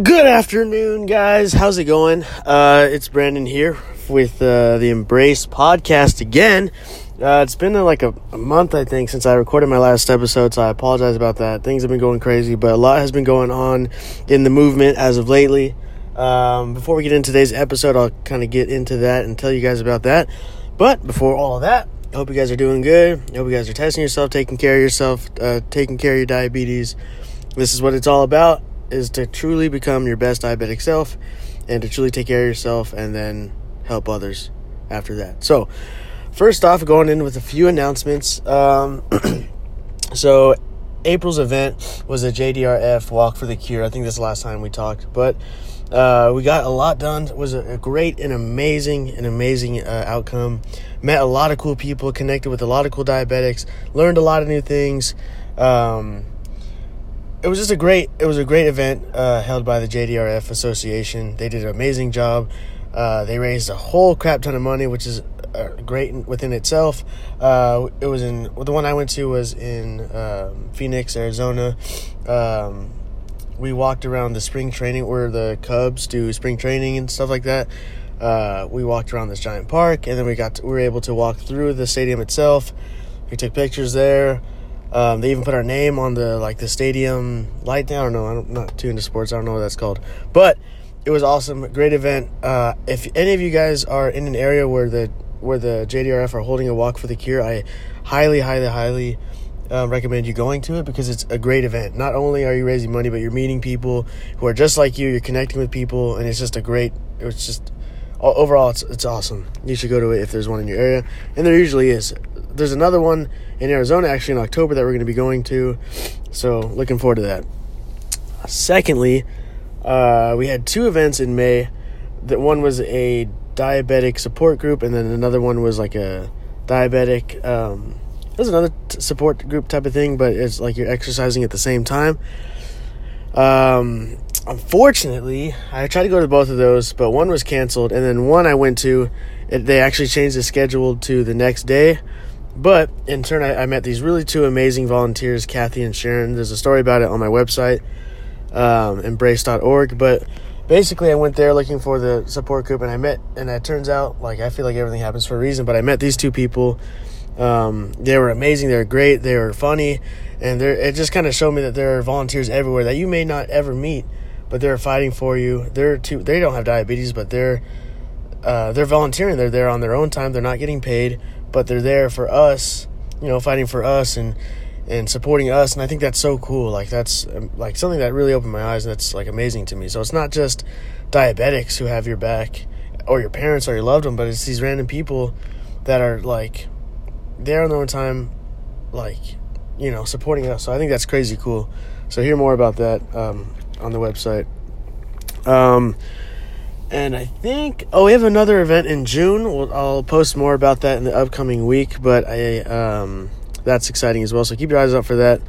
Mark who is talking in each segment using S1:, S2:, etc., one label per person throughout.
S1: Good afternoon, guys. How's it going? Uh, it's Brandon here with uh, the Embrace podcast again. Uh, it's been uh, like a, a, month, I think, since I recorded my last episode, so I apologize about that. Things have been going crazy, but a lot has been going on in the movement as of lately. Um, before we get into today's episode, I'll kind of get into that and tell you guys about that. But before all of that, I hope you guys are doing good. I hope you guys are testing yourself, taking care of yourself, uh, taking care of your diabetes. This is what it's all about is to truly become your best diabetic self and to truly take care of yourself and then help others after that. So, first off, going in with a few announcements. Um, so, April's event was a JDRF Walk for the Cure. I think this is the last time we talked, but uh, we got a lot done. It was a, great and amazing, and amazing uh, outcome. Met a lot of cool people, connected with a lot of cool diabetics, learned a lot of new things. Um, it was just a great it was a great event uh, held by the JDRF Association. They did an amazing job. Uh, they raised a whole crap ton of money, which is uh, great within itself. Uh, it was in the one I went to was in um, Phoenix, Arizona. Um, we walked around the spring training where the Cubs do spring training and stuff like that. Uh, we walked around this giant park, and then we got to, we were able to walk through the stadium itself. We took pictures there. Um, they even put our name on the like the stadium light. I don't know. I'm not too into sports. I don't know what that's called, but it was awesome. Great event. Uh, if any of you guys are in an area where the where the JDRF are holding a walk for the cure, I highly, highly, highly uh, recommend you going to it because it's a great event. Not only are you raising money, but you're meeting people who are just like you. You're connecting with people, and it's just a great. It's just overall, it's it's awesome. You should go to it if there's one in your area, and there usually is there's another one in Arizona actually in October that we're going to be going to. So looking forward to that. Secondly, uh, we had two events in May. That one was a diabetic support group, and then another one was like a diabetic. Um, it was another t- support group type of thing, but it's like you're exercising at the same time. Um, unfortunately, I tried to go to both of those, but one was canceled, and then one I went to, it, they actually changed the schedule to the next day. But in turn, I, I, met these really two amazing volunteers, Kathy and Sharon. There's a story about it on my website, um, embrace.org. But basically, I went there looking for the support group, and I met, and it turns out, like, I feel like everything happens for a reason, but I met these two people. Um, they were amazing. They were great. They were funny. And it just kind of showed me that there are volunteers everywhere that you may not ever meet, but they're fighting for you. They're too, they don't have diabetes, but they're, uh, they're volunteering. They're there on their own time. They're not getting paid but they're there for us, you know, fighting for us and and supporting us and I think that's so cool. Like that's um, like something that really opened my eyes and that's like amazing to me. So it's not just diabetics who have your back or your parents or your loved one, but it's these random people that are like there on their own time like you know supporting us. So I think that's crazy cool. So hear more about that um, on the website. Um, and I think oh we have another event in June. We'll, I'll post more about that in the upcoming week, but I um, that's exciting as well. So keep your eyes out for that.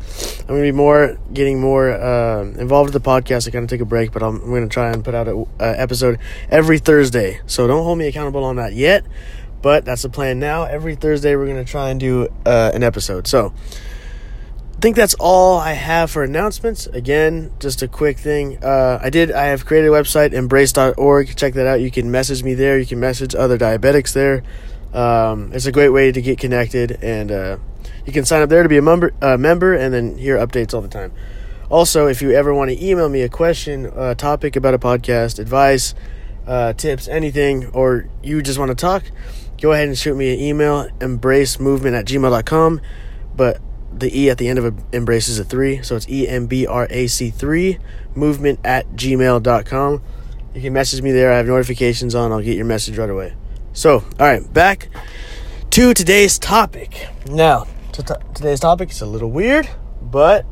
S1: I'm gonna be more getting more uh, involved with the podcast. I kind of take a break, but I'm, I'm gonna try and put out an episode every Thursday. So don't hold me accountable on that yet, but that's the plan now. Every Thursday we're gonna try and do uh, an episode. So I think that's all I have for announcements. Again, just a quick thing. Uh, I did. I have created a website, embrace.org. Check that out. You can message me there. You can message other diabetics there. Um, it's a great way to get connected, and uh, you can sign up there to be a member, uh, member, and then hear updates all the time. Also, if you ever want to email me a question, a topic about a podcast, advice, uh, tips, anything, or you just want to talk, go ahead and shoot me an email, embracemovement at gmail.com. But the E at the end of embrace is a three, so it's E M B R A C three movement at gmail.com. You can message me there. I have notifications on. I'll get your message right away. So, all right, back to today's topic. Now, to t- today's topic is a little weird, but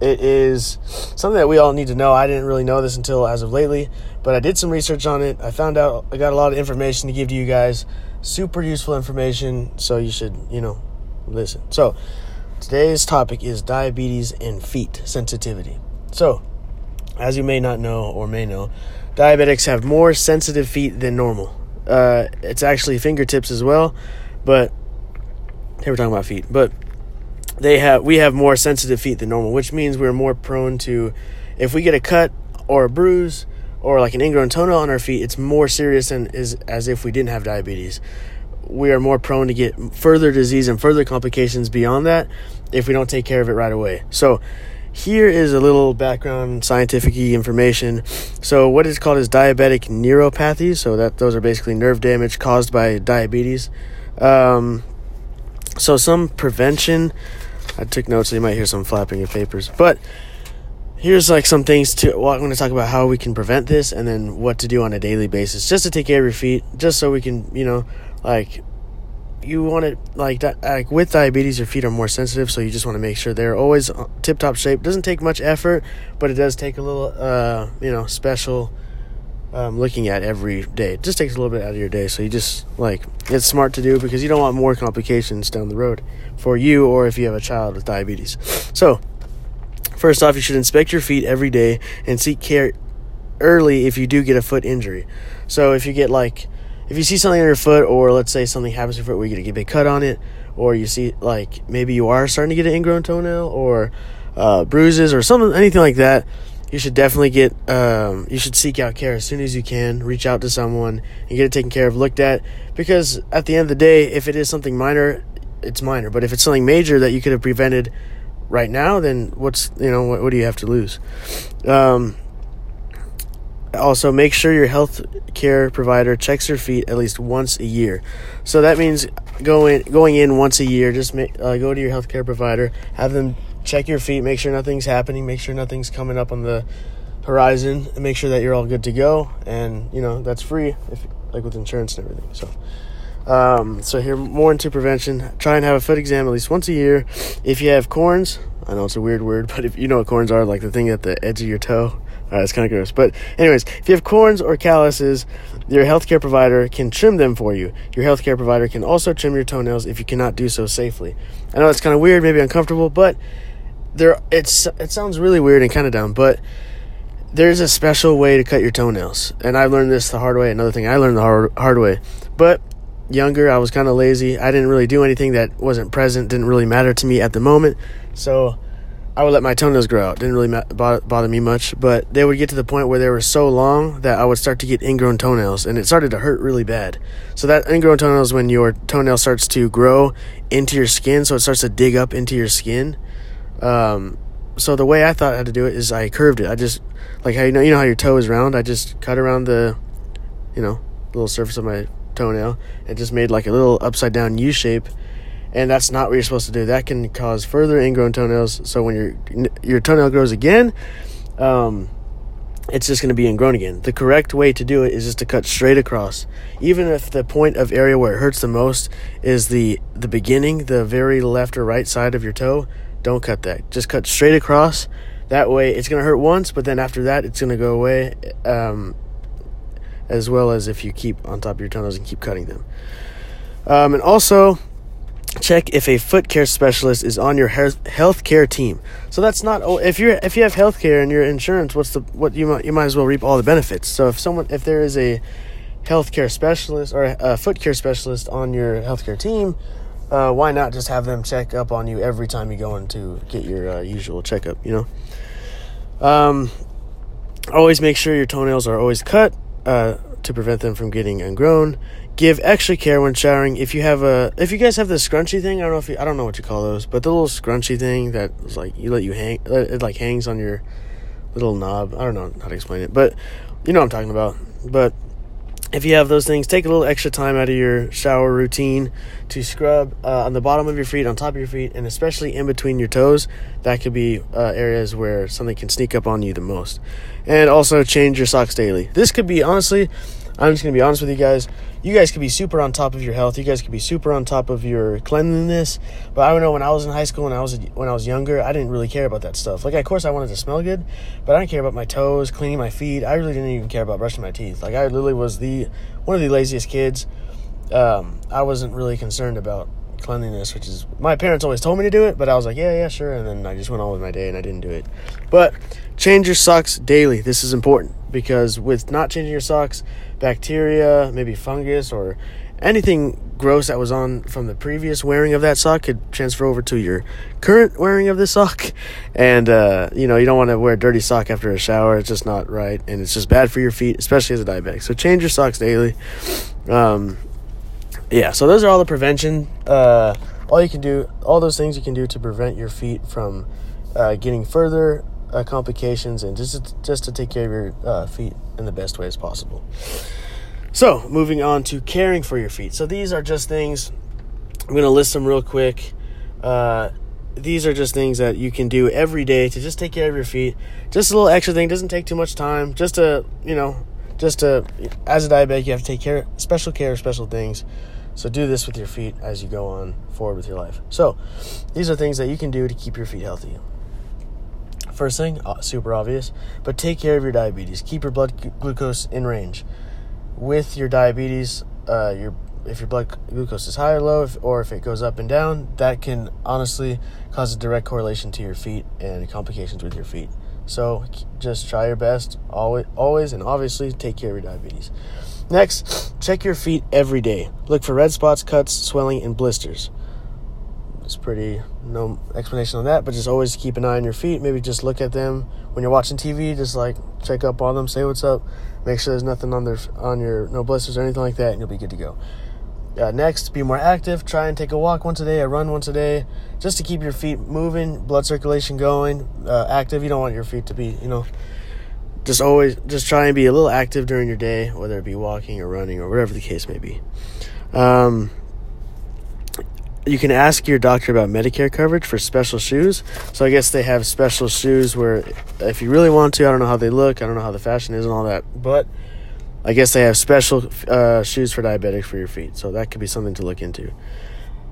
S1: it is something that we all need to know. I didn't really know this until as of lately, but I did some research on it. I found out I got a lot of information to give to you guys. Super useful information, so you should, you know, listen. So, Today's topic is diabetes and feet sensitivity. So, as you may not know or may know, diabetics have more sensitive feet than normal. Uh, it's actually fingertips as well, but we're talking about feet. But they have we have more sensitive feet than normal, which means we're more prone to if we get a cut or a bruise or like an ingrown toenail on our feet, it's more serious than is as if we didn't have diabetes. We are more prone to get further disease and further complications beyond that if we don't take care of it right away. So here is a little background scientific information. So what is called is diabetic neuropathy. So that those are basically nerve damage caused by diabetes. Um, so some prevention. I took notes, so you might hear some flapping of papers. But here's like some things to. Well, I'm going to talk about how we can prevent this, and then what to do on a daily basis, just to take care of your feet, just so we can, you know, like you want it like that like with diabetes your feet are more sensitive so you just want to make sure they're always tip top shape. Doesn't take much effort but it does take a little uh you know special um, looking at every day. It just takes a little bit out of your day so you just like it's smart to do because you don't want more complications down the road for you or if you have a child with diabetes. So first off you should inspect your feet every day and seek care early if you do get a foot injury. So if you get like if you see something on your foot, or let's say something happens to your foot where you get a big cut on it, or you see like maybe you are starting to get an ingrown toenail or uh, bruises or something, anything like that, you should definitely get um, you should seek out care as soon as you can. Reach out to someone and get it taken care of, looked at, because at the end of the day, if it is something minor, it's minor. But if it's something major that you could have prevented right now, then what's you know what, what do you have to lose? Um, also make sure your health care provider checks your feet at least once a year. So that means going going in once a year just make, uh, go to your health care provider have them check your feet make sure nothing's happening make sure nothing's coming up on the horizon and make sure that you're all good to go. And you know that's free if like with insurance and everything so. Um, so here more into prevention. Try and have a foot exam at least once a year. If you have corns i know it's a weird word but if you know what corns are like the thing at the edge of your toe uh, it's kind of gross. But, anyways, if you have corns or calluses, your healthcare provider can trim them for you. Your healthcare provider can also trim your toenails if you cannot do so safely. I know it's kind of weird, maybe uncomfortable, but there it's it sounds really weird and kind of dumb, but there's a special way to cut your toenails. And I learned this the hard way. Another thing I learned the hard, hard way. But younger, I was kind of lazy. I didn't really do anything that wasn't present, didn't really matter to me at the moment. So I would let my toenails grow out. Didn't really bother me much, but they would get to the point where they were so long that I would start to get ingrown toenails, and it started to hurt really bad. So that ingrown toenails when your toenail starts to grow into your skin, so it starts to dig up into your skin. Um, so the way I thought had to do it is I curved it. I just like how you know you know how your toe is round. I just cut around the, you know, little surface of my toenail and just made like a little upside down U shape and that's not what you're supposed to do. That can cause further ingrown toenails. So when your your toenail grows again, um, it's just going to be ingrown again. The correct way to do it is just to cut straight across. Even if the point of area where it hurts the most is the the beginning, the very left or right side of your toe, don't cut that. Just cut straight across. That way, it's going to hurt once, but then after that, it's going to go away. Um, as well as if you keep on top of your toenails and keep cutting them. Um, and also, check if a foot care specialist is on your health care team. So that's not oh, if you're if you have health care and your insurance, what's the what you might you might as well reap all the benefits. So if someone if there is a health care specialist or a foot care specialist on your health care team, uh, why not just have them check up on you every time you go in to get your uh, usual checkup? You know. Um, always make sure your toenails are always cut uh, to prevent them from getting ungrown give extra care when showering. If you have a, if you guys have the scrunchy thing, I don't know if you, I don't know what you call those, but the little scrunchy thing that is like you let you hang, it like hangs on your little knob. I don't know how to explain it, but you know what I'm talking about. But if you have those things, take a little extra time out of your shower routine to scrub uh, on the bottom of your feet, on top of your feet, and especially in between your toes. That could be uh, areas where something can sneak up on you the most. And also change your socks daily. This could be honestly I'm just gonna be honest with you guys. You guys could be super on top of your health. You guys could be super on top of your cleanliness. But I don't know when I was in high school and I was when I was younger, I didn't really care about that stuff. Like, of course, I wanted to smell good, but I didn't care about my toes, cleaning my feet. I really didn't even care about brushing my teeth. Like, I literally was the one of the laziest kids. Um, I wasn't really concerned about cleanliness, which is my parents always told me to do it, but I was like, yeah, yeah, sure, and then I just went on with my day and I didn't do it. But change your socks daily. This is important because with not changing your socks, bacteria, maybe fungus or anything gross that was on from the previous wearing of that sock could transfer over to your current wearing of this sock. And, uh, you know, you don't want to wear a dirty sock after a shower. It's just not right. And it's just bad for your feet, especially as a diabetic. So change your socks daily. Um, yeah, so those are all the prevention. Uh, all you can do, all those things you can do to prevent your feet from uh, getting further uh, complications and just to, just to take care of your uh, feet in the best way as possible. So, moving on to caring for your feet. So, these are just things, I'm going to list them real quick. Uh, these are just things that you can do every day to just take care of your feet. Just a little extra thing, doesn't take too much time. Just to, you know, just to, as a diabetic, you have to take care, special care of special things. So, do this with your feet as you go on forward with your life. So, these are things that you can do to keep your feet healthy. First thing, uh, super obvious, but take care of your diabetes. Keep your blood glucose in range with your diabetes, uh, your if your blood glucose is high or low, if, or if it goes up and down, that can honestly cause a direct correlation to your feet and complications with your feet. So just try your best, always, always, and obviously take care of your diabetes. Next, check your feet every day. Look for red spots, cuts, swelling, and blisters. It's pretty no explanation on that, but just always keep an eye on your feet. Maybe just look at them when you're watching TV. Just like check up on them, say what's up, make sure there's nothing on their on your no blisters or anything like that, and you'll be good to go. Uh, next, be more active. Try and take a walk once a day, a run once a day, just to keep your feet moving, blood circulation going, uh, active. You don't want your feet to be, you know, just always just try and be a little active during your day, whether it be walking or running or whatever the case may be. Um, you can ask your doctor about Medicare coverage for special shoes. So I guess they have special shoes where if you really want to, I don't know how they look, I don't know how the fashion is and all that, but I guess they have special uh, shoes for diabetics for your feet. So that could be something to look into.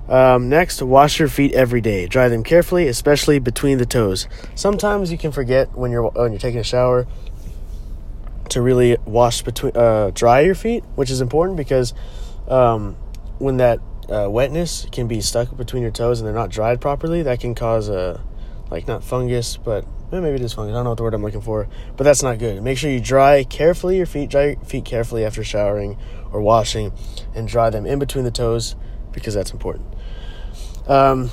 S1: Um, next, wash your feet every day. Dry them carefully, especially between the toes. Sometimes you can forget when you're when you're taking a shower to really wash between uh, dry your feet, which is important because um, when that uh, wetness can be stuck between your toes and they're not dried properly, that can cause a like not fungus, but eh, maybe it is fungus. I don't know what the word I'm looking for, but that's not good. Make sure you dry carefully your feet, dry your feet carefully after showering or washing, and dry them in between the toes because that's important. Um,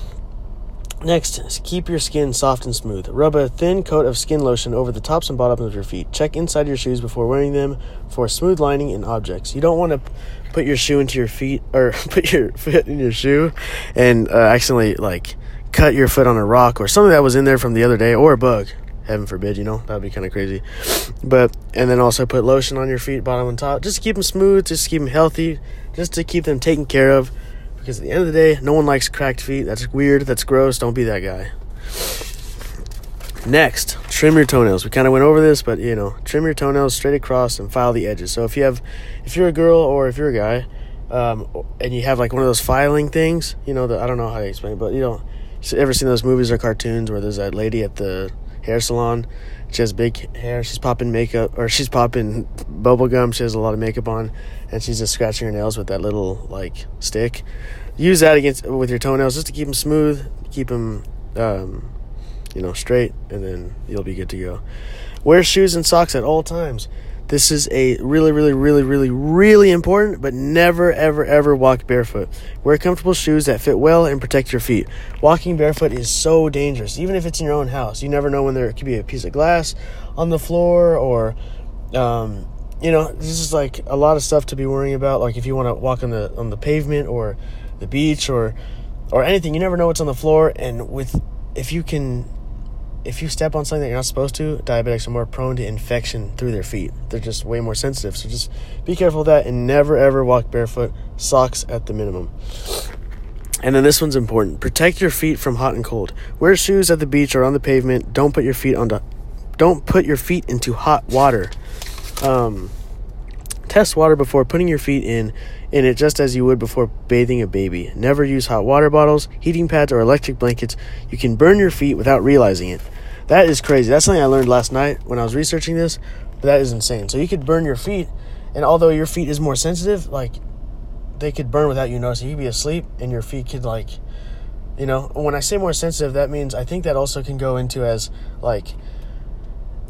S1: Next, keep your skin soft and smooth. Rub a thin coat of skin lotion over the tops and bottoms of your feet. Check inside your shoes before wearing them for smooth lining and objects. You don't want to put your shoe into your feet or put your foot in your shoe and uh, accidentally like cut your foot on a rock or something that was in there from the other day or a bug. Heaven forbid, you know, that would be kind of crazy. But, and then also put lotion on your feet, bottom and top. Just to keep them smooth, just to keep them healthy, just to keep them taken care of because at the end of the day, no one likes cracked feet. That's weird. That's gross. Don't be that guy. Next, trim your toenails. We kind of went over this, but you know, trim your toenails straight across and file the edges. So if you have, if you're a girl or if you're a guy, um, and you have like one of those filing things, you know, I don't know how to explain, it, but you know, ever seen those movies or cartoons where there's that lady at the hair salon? She has big hair. She's popping makeup, or she's popping bubble gum. She has a lot of makeup on, and she's just scratching her nails with that little like stick. Use that against with your toenails just to keep them smooth, keep them, um, you know, straight, and then you'll be good to go. Wear shoes and socks at all times. This is a really, really, really, really, really important, but never, ever, ever walk barefoot. Wear comfortable shoes that fit well and protect your feet. Walking barefoot is so dangerous, even if it's in your own house. You never know when there could be a piece of glass on the floor or, um, you know, this is like a lot of stuff to be worrying about. Like if you want to walk on the on the pavement or the beach or or anything, you never know what's on the floor. And with if you can if you step on something that you're not supposed to, diabetics are more prone to infection through their feet. They're just way more sensitive. So just be careful of that and never ever walk barefoot. Socks at the minimum. And then this one's important. Protect your feet from hot and cold. Wear shoes at the beach or on the pavement. Don't put your feet on the don't put your feet into hot water. Um, test water before putting your feet in in it just as you would before bathing a baby. Never use hot water bottles, heating pads, or electric blankets. You can burn your feet without realizing it. That is crazy. That's something I learned last night when I was researching this. But that is insane. So you could burn your feet, and although your feet is more sensitive, like they could burn without you noticing. You could be asleep, and your feet could like, you know. When I say more sensitive, that means I think that also can go into as like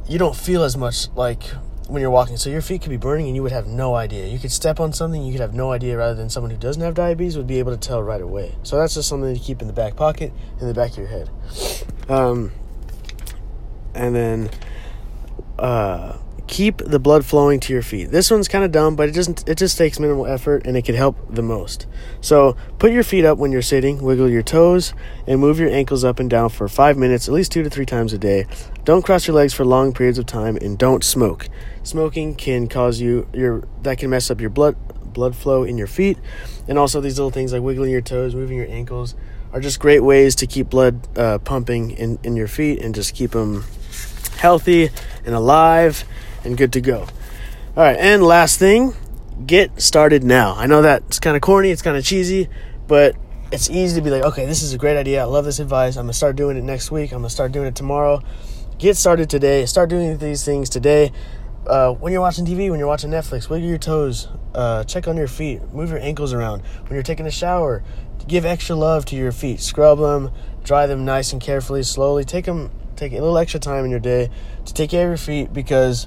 S1: you don't feel as much like when you're walking. So your feet could be burning and you would have no idea. You could step on something, you could have no idea, rather than someone who doesn't have diabetes would be able to tell right away. So that's just something to keep in the back pocket, in the back of your head. Um, and then uh, keep the blood flowing to your feet. This one's kind of dumb, but it doesn't. It just takes minimal effort, and it can help the most. So put your feet up when you're sitting, wiggle your toes, and move your ankles up and down for five minutes, at least two to three times a day. Don't cross your legs for long periods of time, and don't smoke. Smoking can cause you your that can mess up your blood blood flow in your feet, and also these little things like wiggling your toes, moving your ankles are just great ways to keep blood uh, pumping in, in your feet and just keep them healthy and alive and good to go. All right, and last thing, get started now. I know that's kind of corny, it's kind of cheesy, but it's easy to be like, okay, this is a great idea. I love this advice. I'm gonna start doing it next week. I'm gonna start doing it tomorrow. Get started today. Start doing these things today. Uh, when you're watching TV, when you're watching Netflix, wiggle your toes, uh, check on your feet, move your ankles around. When you're taking a shower, give extra love to your feet. Scrub them, dry them nice and carefully, slowly. Take them, take a little extra time in your day to take care of your feet because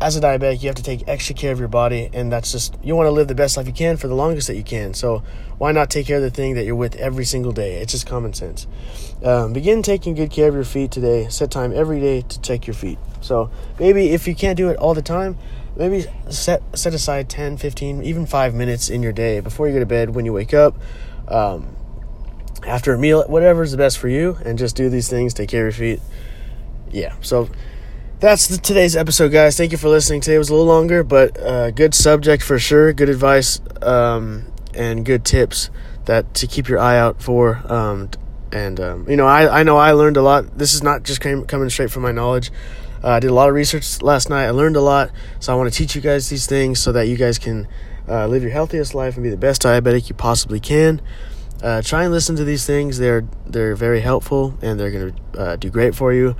S1: as a diabetic, you have to take extra care of your body, and that's just you want to live the best life you can for the longest that you can. So why not take care of the thing that you're with every single day? It's just common sense. Um, begin taking good care of your feet today. Set time every day to check your feet. So maybe if you can't do it all the time, maybe set set aside 10, 15, even five minutes in your day before you go to bed, when you wake up. Um, after a meal, whatever is the best for you, and just do these things. Take care of your feet. Yeah. So that's the, today's episode, guys. Thank you for listening. Today was a little longer, but uh, good subject for sure. Good advice um, and good tips that to keep your eye out for. Um, and um, you know, I I know I learned a lot. This is not just came, coming straight from my knowledge. Uh, I did a lot of research last night. I learned a lot, so I want to teach you guys these things so that you guys can uh, live your healthiest life and be the best diabetic you possibly can. Uh, try and listen to these things. They're they're very helpful and they're going to uh, do great for you.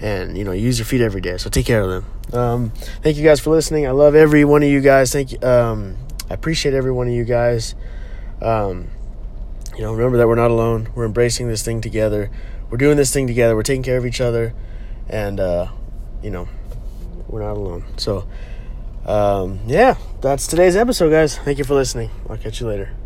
S1: And you know, use your feet every day. So take care of them. Um, thank you guys for listening. I love every one of you guys. Thank you. Um, I appreciate every one of you guys. Um, you know, remember that we're not alone. We're embracing this thing together. We're doing this thing together. We're taking care of each other, and uh, you know, we're not alone. So, um, yeah, that's today's episode, guys. Thank you for listening. I'll catch you later.